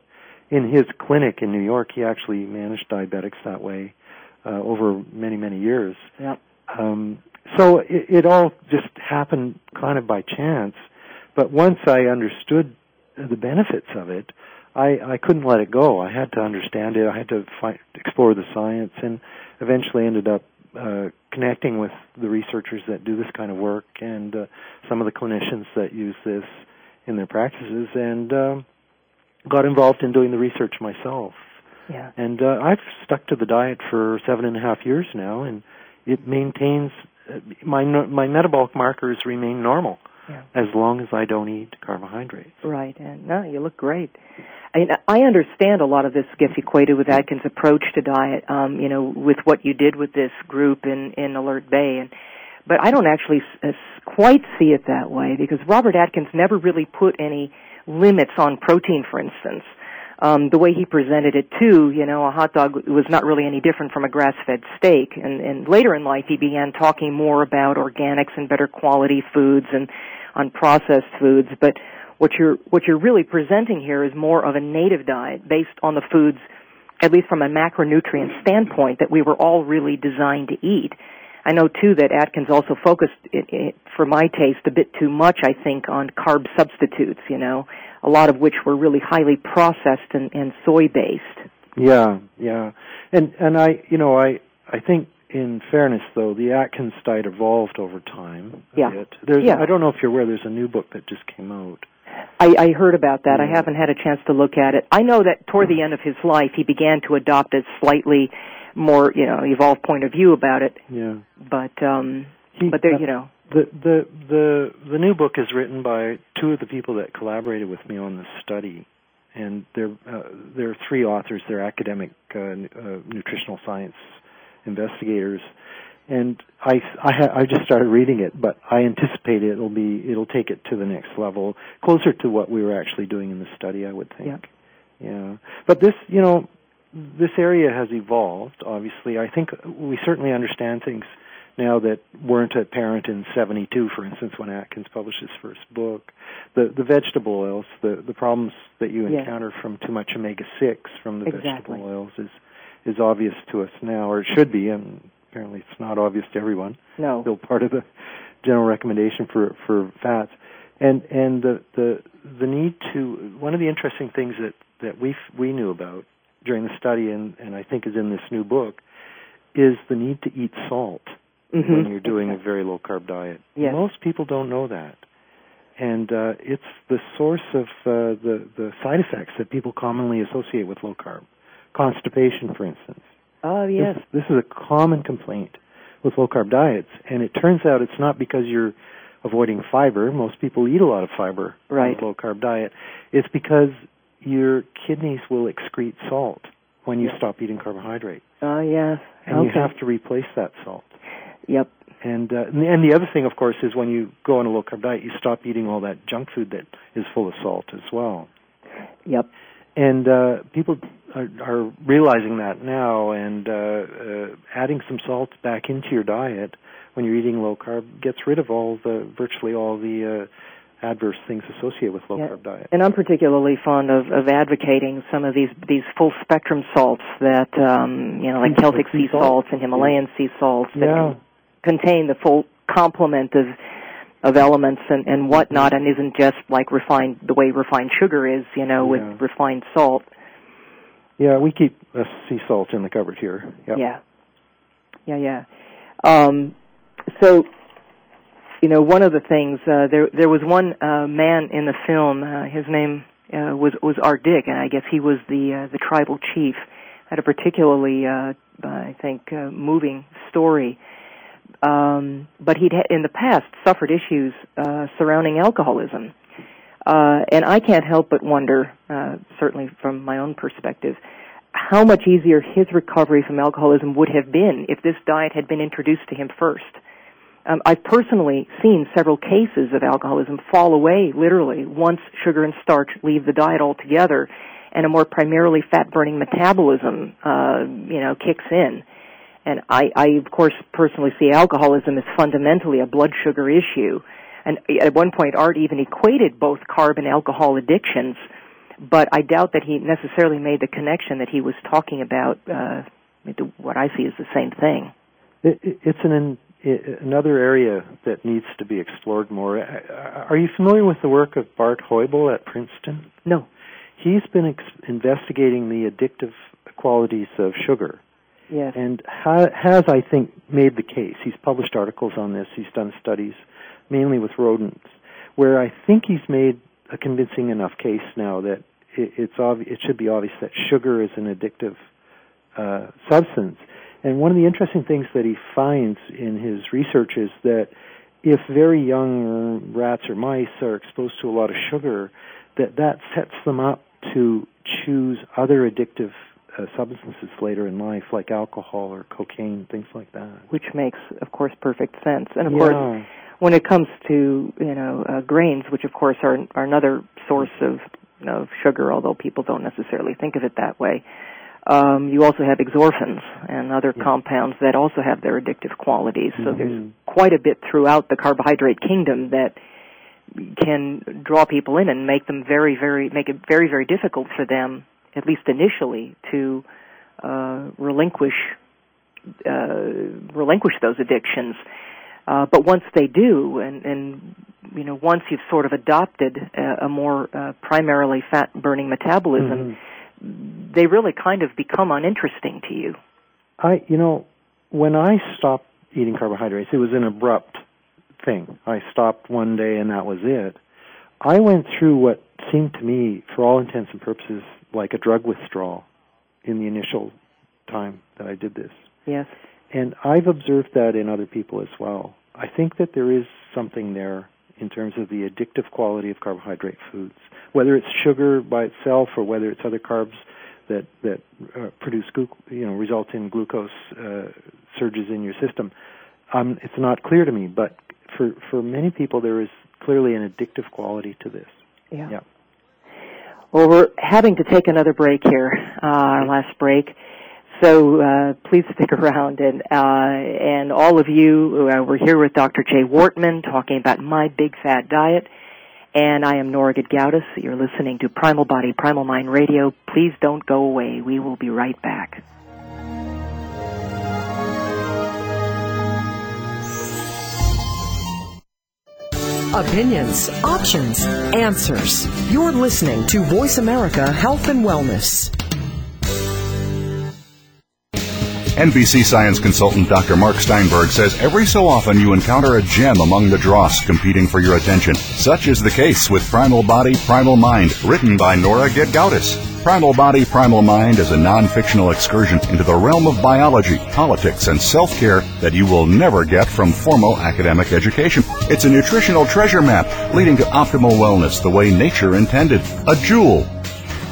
in his clinic in New York, he actually managed diabetics that way uh, over many many years. Yep. Um, so it, it all just happened kind of by chance, but once I understood the benefits of it, I, I couldn't let it go. I had to understand it. I had to find, explore the science, and eventually ended up uh, connecting with the researchers that do this kind of work and uh, some of the clinicians that use this in their practices, and um, got involved in doing the research myself. Yeah. And uh, I've stuck to the diet for seven and a half years now, and it maintains uh, my my metabolic markers remain normal Yeah. as long as I don't eat carbohydrates. Right. And no, you look great. I mean, I understand a lot of this gets equated with Atkins' approach to diet. Um, you know, with what you did with this group in in Alert Bay, and but I don't actually s- s- quite see it that way because Robert Atkins never really put any limits on protein, for instance. Um, the way he presented it too, you know, a hot dog was not really any different from a grass-fed steak. And, and later in life, he began talking more about organics and better quality foods and unprocessed foods. But what you're what you're really presenting here is more of a native diet based on the foods, at least from a macronutrient standpoint, that we were all really designed to eat. I know too that Atkins also focused, it, it, for my taste, a bit too much. I think on carb substitutes. You know, a lot of which were really highly processed and, and soy based. Yeah, yeah, and and I, you know, I I think in fairness though, the Atkins diet evolved over time. Yeah. bit. There's, Yeah. I don't know if you're aware. There's a new book that just came out. I, I heard about that. I haven't had a chance to look at it. I know that toward the end of his life, he began to adopt a slightly more, you know, evolved point of view about it. Yeah. But, um, He- but there, uh, you know, The the the the new book is written by two of the people that collaborated with me on this study, and they're uh, they're three authors. They're academic uh, n- uh, nutritional science investigators, and I I, ha- I just started reading it, but I anticipate it'll be it'll take it to the next level, closer to what we were actually doing in the study. I would think. Yeah. Yeah. But this, you know, this area has evolved. Obviously, I think we certainly understand things now that weren't apparent in 72, for instance, when Atkins published his first book. The the vegetable oils, the the problems that you encounter from too much omega 6 from the Exactly. vegetable oils is is obvious to us now, or it should be, and apparently it's not obvious to everyone. no. Still part of the general recommendation for for fats. and and the the the need to one of the interesting things that that we we knew about during the study and and I think is in this new book is the need to eat salt mm-hmm. when you're doing a very low carb diet. Yes. Most people don't know that. And uh, it's the source of uh, the the side effects that people commonly associate with low carb, constipation, for instance. Oh yes, this, this is a common complaint with low carb diets, and it turns out it's not because you're avoiding fiber. Most people eat a lot of fiber right. on a low carb diet. It's because your kidneys will excrete salt when you yes. stop eating carbohydrate. Oh yes. And okay. you have to replace that salt. Yep. And uh, and the other thing, of course, is when you go on a low carb diet, you stop eating all that junk food that is full of salt as well. Yep. And uh, people are, are realizing that now, and uh, uh, adding some salt back into your diet when you're eating low carb gets rid of all the virtually all the uh, adverse things associated with low yeah. carb diet. And I'm particularly fond of, of advocating some of these these full spectrum salts that um, you know, like Celtic sea salts and Himalayan sea salts that yeah. contain the full complement of of elements and, and whatnot and isn't just like refined the way refined sugar is, you know, yeah. with refined salt. Yeah, we keep a sea salt in the cupboard here. Yep. Yeah. Yeah, yeah. Um, so, you know, one of the things uh, there there was one uh, man in the film. Uh, his name uh, was was Art Dick, and I guess he was the uh, the tribal chief. Had a particularly, uh, I think, uh, moving story. Um, but he'd ha- in the past suffered issues uh, surrounding alcoholism, uh, and I can't help but wonder, uh, certainly from my own perspective, how much easier his recovery from alcoholism would have been if this diet had been introduced to him first. Um, I've personally seen several cases of alcoholism fall away literally once sugar and starch leave the diet altogether, and a more primarily fat-burning metabolism, uh, you know, kicks in. And I, I, of course, personally see alcoholism as fundamentally a blood sugar issue. And at one point, Art even equated both carb and alcohol addictions but I doubt that he necessarily made the connection that he was talking about uh, what I see as the same thing. It, it's an another area that needs to be explored more. Are you familiar with the work of Bart Hoebel at Princeton? No. He's been ex- investigating the addictive qualities of sugar. Yes. And ha- has, I think, made the case. He's published articles on this. He's done studies, mainly with rodents, where I think he's made a convincing enough case now that it, it's obvi- it should be obvious that sugar is an addictive uh, substance. And one of the interesting things that he finds in his research is that if very young rats or mice are exposed to a lot of sugar, that that sets them up to choose other addictive uh, substances later in life, like alcohol or cocaine, things like that. Which makes, of course, perfect sense. And of yeah. course, when it comes to you know uh, grains, which of course are, are another source of of sugar, although people don't necessarily think of it that way. Um, you also have exorphins and other yeah. compounds that also have their addictive qualities. So mm-hmm. there's quite a bit throughout the carbohydrate kingdom that can draw people in and make them very, very, make it very, very difficult for them, at least initially, to uh, relinquish uh, relinquish those addictions. Uh, but once they do, and, and you know, once you've sort of adopted a, a more uh, primarily fat-burning metabolism, mm-hmm. they really kind of become uninteresting to you. I, you know, when I stopped eating carbohydrates, it was an abrupt thing. I stopped one day and that was it. I went through what seemed to me, for all intents and purposes, like a drug withdrawal in the initial time that I did this. Yes. And I've observed that in other people as well. I think that there is something there in terms of the addictive quality of carbohydrate foods, whether it's sugar by itself or whether it's other carbs that that uh, produce glu- you know result in glucose uh, surges in your system. Um, it's not clear to me, but for for many people there is clearly an addictive quality to this. Yeah. yeah. Well, we're having to take another break here, uh, our last break. So uh, please stick around, and uh, and all of you, uh, we're here with Dr. Jay Wortman talking about my big fat diet, and I am Nora Gedgaudas. You're listening to Primal Body, Primal Mind Radio. Please don't go away. We will be right back. Opinions, options, answers. You're listening to Voice America Health and Wellness. NBC science consultant Dr. Mark Steinberg says every so often you encounter a gem among the dross competing for your attention. Such is the case with Primal Body, Primal Mind, written by Nora Gedgaudas. Primal Body, Primal Mind is a non-fictional excursion into the realm of biology, politics, and self-care that you will never get from formal academic education. It's a nutritional treasure map leading to optimal wellness the way nature intended. A jewel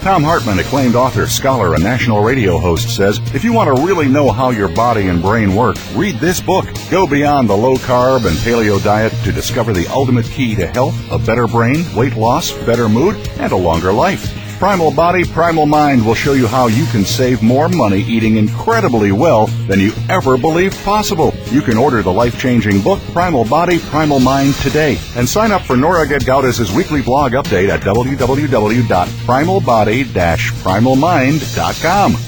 Thom Hartmann, acclaimed author, scholar, and national radio host, says if you want to really know how your body and brain work, read this book. Go beyond the low carb and paleo diet to discover the ultimate key to health, a better brain, weight loss, better mood, and a longer life. Primal Body, Primal Mind will show you how you can save more money eating incredibly well than you ever believed possible. You can order the life-changing book, Primal Body, Primal Mind today and sign up for Nora Gedgaudas' weekly blog update at www.primalbody-primalmind.com.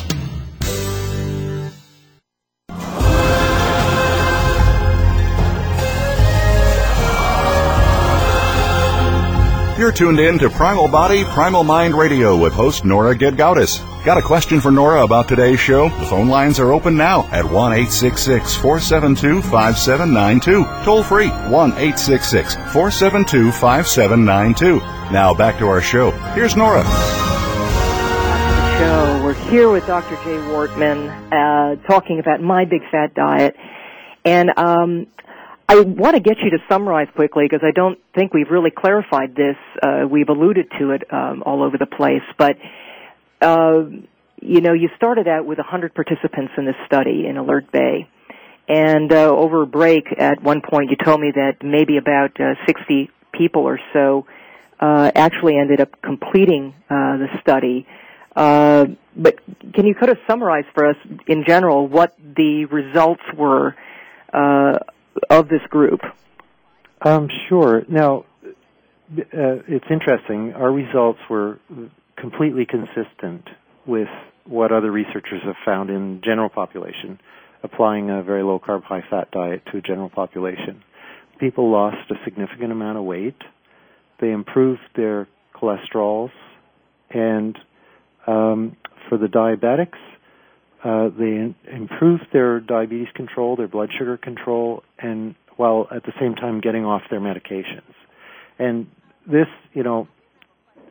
You're tuned in to Primal Body, Primal Mind Radio with host Nora Gedgaudas. Got a question for Nora about today's show? The phone lines are open now at 1 472 5792. Toll free 1 472 5792. Now back to our show. Here's Nora. Show. We're here with Dr. Jay Wortman uh, talking about my big fat diet. And um, I want to get you to summarize quickly because I don't think we've really clarified this. Uh, we've alluded to it um, all over the place, but uh, you know, you started out with 100 participants in this study in Alert Bay. And uh, over a break, at one point, you told me that maybe about uh, 60 people or so uh, actually ended up completing uh, the study. But can you kind of summarize for us, in general, what the results were of this group? Um, sure. Now, it's interesting. Our results were completely consistent with what other researchers have found in general population, applying a very low carb, high fat diet to a general population. People lost a significant amount of weight. They improved their cholesterols, and um, for the diabetics, uh, they improved their diabetes control, their blood sugar control, and while at the same time getting off their medications. And this, you know,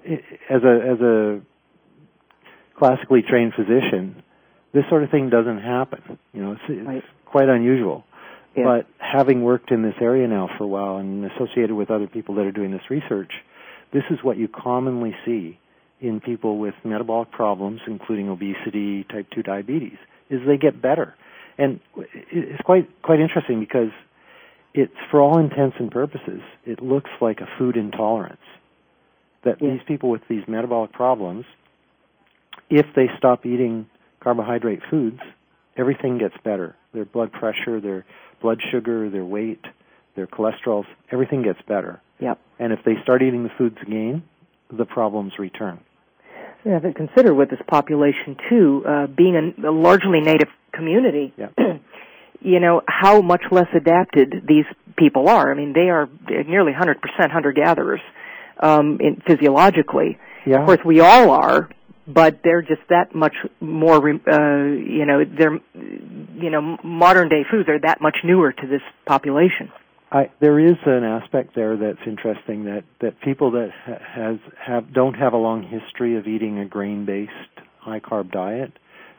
as a as a classically trained physician, this sort of thing doesn't happen. You know, it's, it's right. quite unusual. Yeah. But having worked in this area now for a while and associated with other people that are doing this research, this is what you commonly see in people with metabolic problems, including obesity, type 2 diabetes, is they get better. And it's quite quite interesting because it's for all intents and purposes, it looks like a food intolerance that yeah. these people with these metabolic problems, if they stop eating carbohydrate foods, everything gets better. Their blood pressure, their blood sugar, their weight, their cholesterol, everything gets better. Yep. And if they start eating the foods again, the problems return. You have to consider with this population too, uh, being a, a largely native community. Yep. you know how much less adapted these people are. I mean, they are nearly 100% hunter gatherers um, in, physiologically. Yeah. Of course, we all are, but they're just that much more. Uh, you know, they're you know modern day foods are that much newer to this population. I, there is an aspect there that's interesting that that people that ha- has have don't have a long history of eating a grain based high carb diet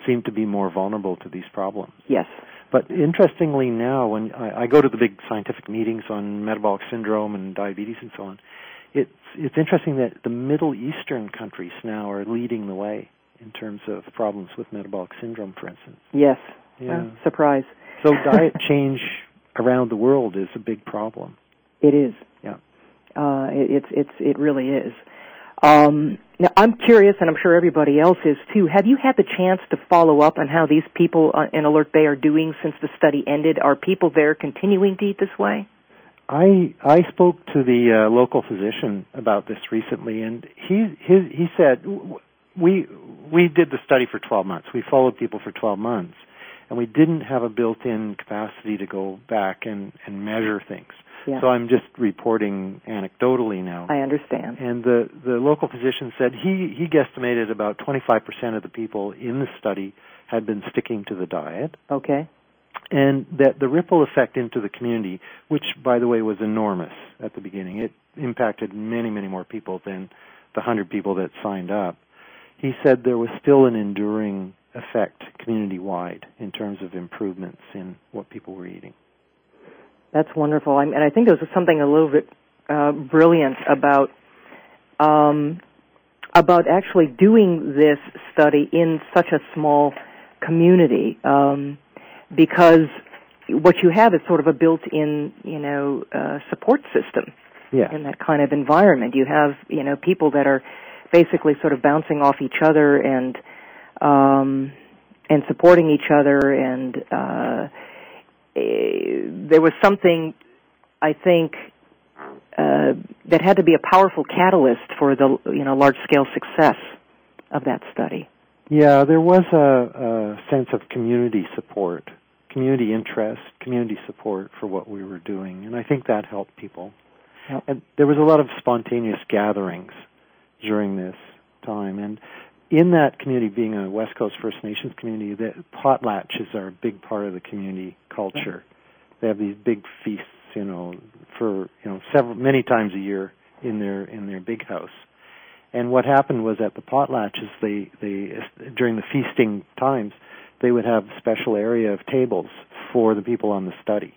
seem to be more vulnerable to these problems. Yes. But interestingly, now when I, I go to the big scientific meetings on metabolic syndrome and diabetes and so on, it's it's interesting that the Middle Eastern countries now are leading the way in terms of problems with metabolic syndrome, for instance. Yes. Yeah. Uh, surprise. So diet change around the world is a big problem. It is. Yeah. Uh, it, it's it's it really is. Um, now I'm curious, and I'm sure everybody else is too. Have you had the chance to follow up on how these people uh, in Alert Bay are doing since the study ended? Are people there continuing to eat this way? I I spoke to the uh, local physician about this recently, and he his, he said we we did the study for 12 months. We followed people for 12 months, and we didn't have a built-in capacity to go back and and measure things. Yeah. So I'm just reporting anecdotally now. I understand. And the the local physician said he he guesstimated about 25% of the people in the study had been sticking to the diet, Okay. and that the ripple effect into the community, which by the way was enormous at the beginning, it impacted many many more people than the 100 people that signed up. He said there was still an enduring effect community wide in terms of improvements in what people were eating. That's wonderful. I, and I think there was something a little bit uh, brilliant about um, about actually doing this study in such a small community um, because what you have is sort of a built-in, you know, uh, support system Yeah. in that kind of environment. You have, you know, people that are basically sort of bouncing off each other and um, and supporting each other. And uh, eh, there was something, I think, uh, that had to be a powerful catalyst for the you know large scale success of that study. Yeah, there was a, a sense of community support, community interest, community support for what we were doing, and I think that helped people. Yep. And there was a lot of spontaneous gatherings during this time, and in that community, being a West Coast First Nations community, the potlatches are a big part of the community culture. They have these big feasts, you know, for you know several many times a year in their in their big house. And what happened was at the potlatches, they they during the feasting times, they would have special area of tables for the people on the study,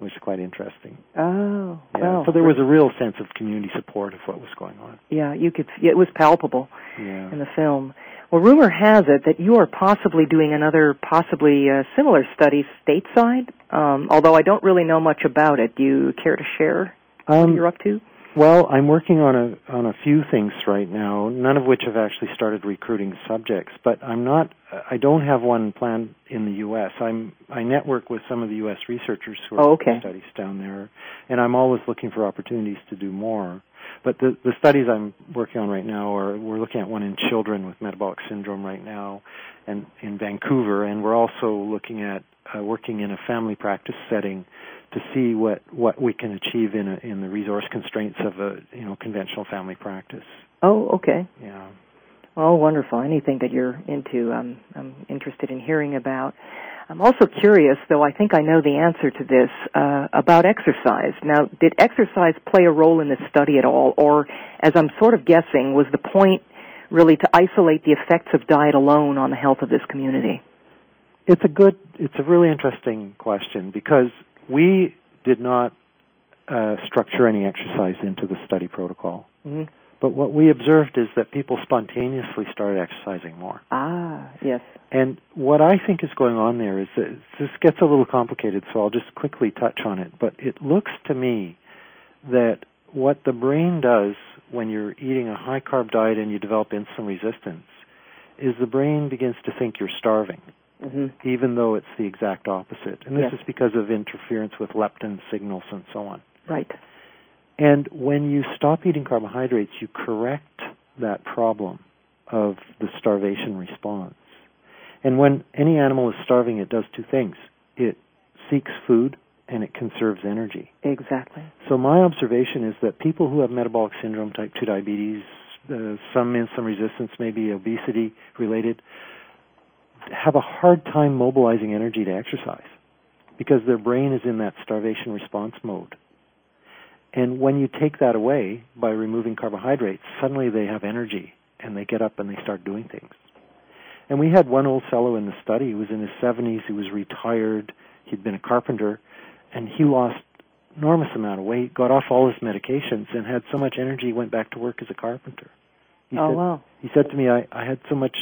which is quite interesting. Oh, Yeah. well, so there was a real sense of community support of what was going on. yeah, you could. It was palpable. Yeah. in the film. Well, rumor has it that you are possibly doing another, possibly uh, similar study stateside. Um, although I don't really know much about it. Do you care to share what Um, you're up to? Well, I'm working on a on a few things right now, none of which have actually started recruiting subjects. But I'm not. I don't have one planned in the U.S. I'm I network with some of the U.S. researchers who are Oh, doing okay. studies down there, and I'm always looking for opportunities to do more. But the the studies I'm working on right now are we're looking at one in children with metabolic syndrome right now, and in Vancouver, and we're also looking at uh, working in a family practice setting to see what what we can achieve in a, in the resource constraints of a you know conventional family practice. Oh, okay. Yeah. Oh, wonderful. Anything that you're into, um, I'm interested in hearing about. I'm also curious, though I think I know the answer to this, uh, about exercise. Now, did exercise play a role in this study at all? Or, as I'm sort of guessing, was the point really to isolate the effects of diet alone on the health of this community? It's a good, it's a really interesting question because we did not uh, structure any exercise into the study protocol. hmm But what we observed is that people spontaneously started exercising more. Ah, yes. And what I think is going on there is that this gets a little complicated, so I'll just quickly touch on it. But it looks to me that what the brain does when you're eating a high carb diet and you develop insulin resistance is the brain begins to think you're starving, hmm even though it's the exact opposite. And this Yes. is because of interference with leptin signals and so on. Right. And when you stop eating carbohydrates, you correct that problem of the starvation response. And when any animal is starving, it does two things it seeks food and it conserves energy. Exactly. So, my observation is that people who have metabolic syndrome, type 2 diabetes, uh, some insulin resistance, maybe obesity related, have a hard time mobilizing energy to exercise because their brain is in that starvation response mode. And when you take that away by removing carbohydrates, suddenly they have energy and they get up and they start doing things. And we had one old fellow in the study who was in his 70s, he was retired, he'd been a carpenter, and he lost enormous amount of weight, got off all his medications, and had so much energy. He went back to work as a carpenter. He oh said, wow! He said to me, "I I had so much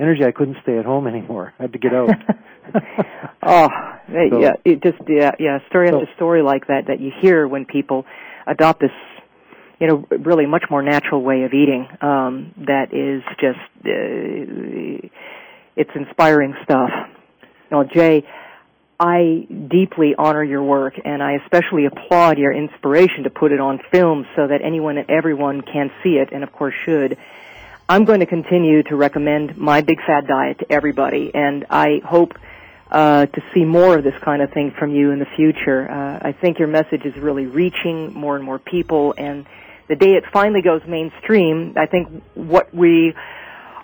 energy, I couldn't stay at home anymore. I had to get out." oh, So- yeah, it just yeah, yeah, story So- after story like that that you hear when people adopt this, you know, really much more natural way of eating. Um, that is just uh, it's inspiring stuff. Now, Jay, I deeply honor your work, and I especially applaud your inspiration to put it on film so that anyone and everyone can see it, and of course should. I'm going to continue to recommend my big fat diet to everybody, and I hope uh, to see more of this kind of thing from you in the future. Uh, I think your message is really reaching more and more people, and the day it finally goes mainstream, I think what we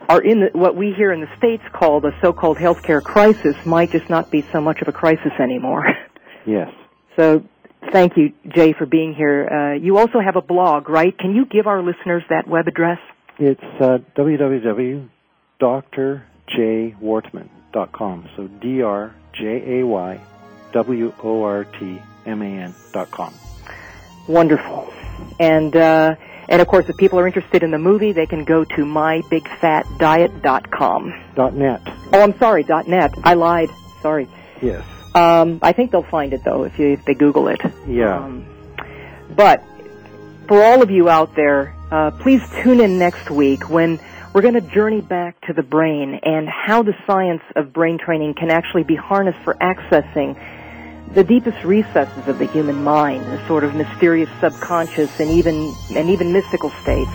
are in the, what we here in the states call the so-called healthcare crisis might just not be so much of a crisis anymore. yes. So thank you, Jay, for being here. Uh, you also have a blog, right? Can you give our listeners that web address? It's uh, www.drjaywortman.com. So D R J A Y W O R T M A N dot com. Wonderful. And uh, and of course, if people are interested in the movie, they can go to mybigfatdiet.com. Dot net. Oh, I'm sorry, dot .net. I lied. Sorry. Yes. Um, I think they'll find it though if you if they Google it. Yeah. Um, but for all of you out there, uh, please tune in next week when we're going to journey back to the brain and how the science of brain training can actually be harnessed for accessing the deepest recesses of the human mind, the sort of mysterious subconscious and even and even mystical states.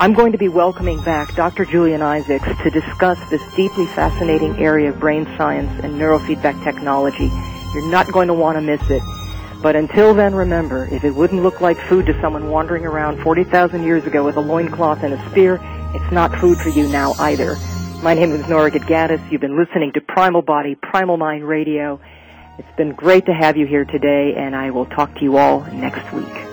I'm going to be welcoming back Dr. Julian Isaacs to discuss this deeply fascinating area of brain science and neurofeedback technology. You're not going to want to miss it. But until then, remember, if it wouldn't look like food to someone wandering around 40,000 years ago with a loincloth and a spear, it's not food for you now either. My name is Nora Gedgaudas. You've been listening to Primal Body, Primal Mind Radio. It's been great to have you here today, and I will talk to you all next week.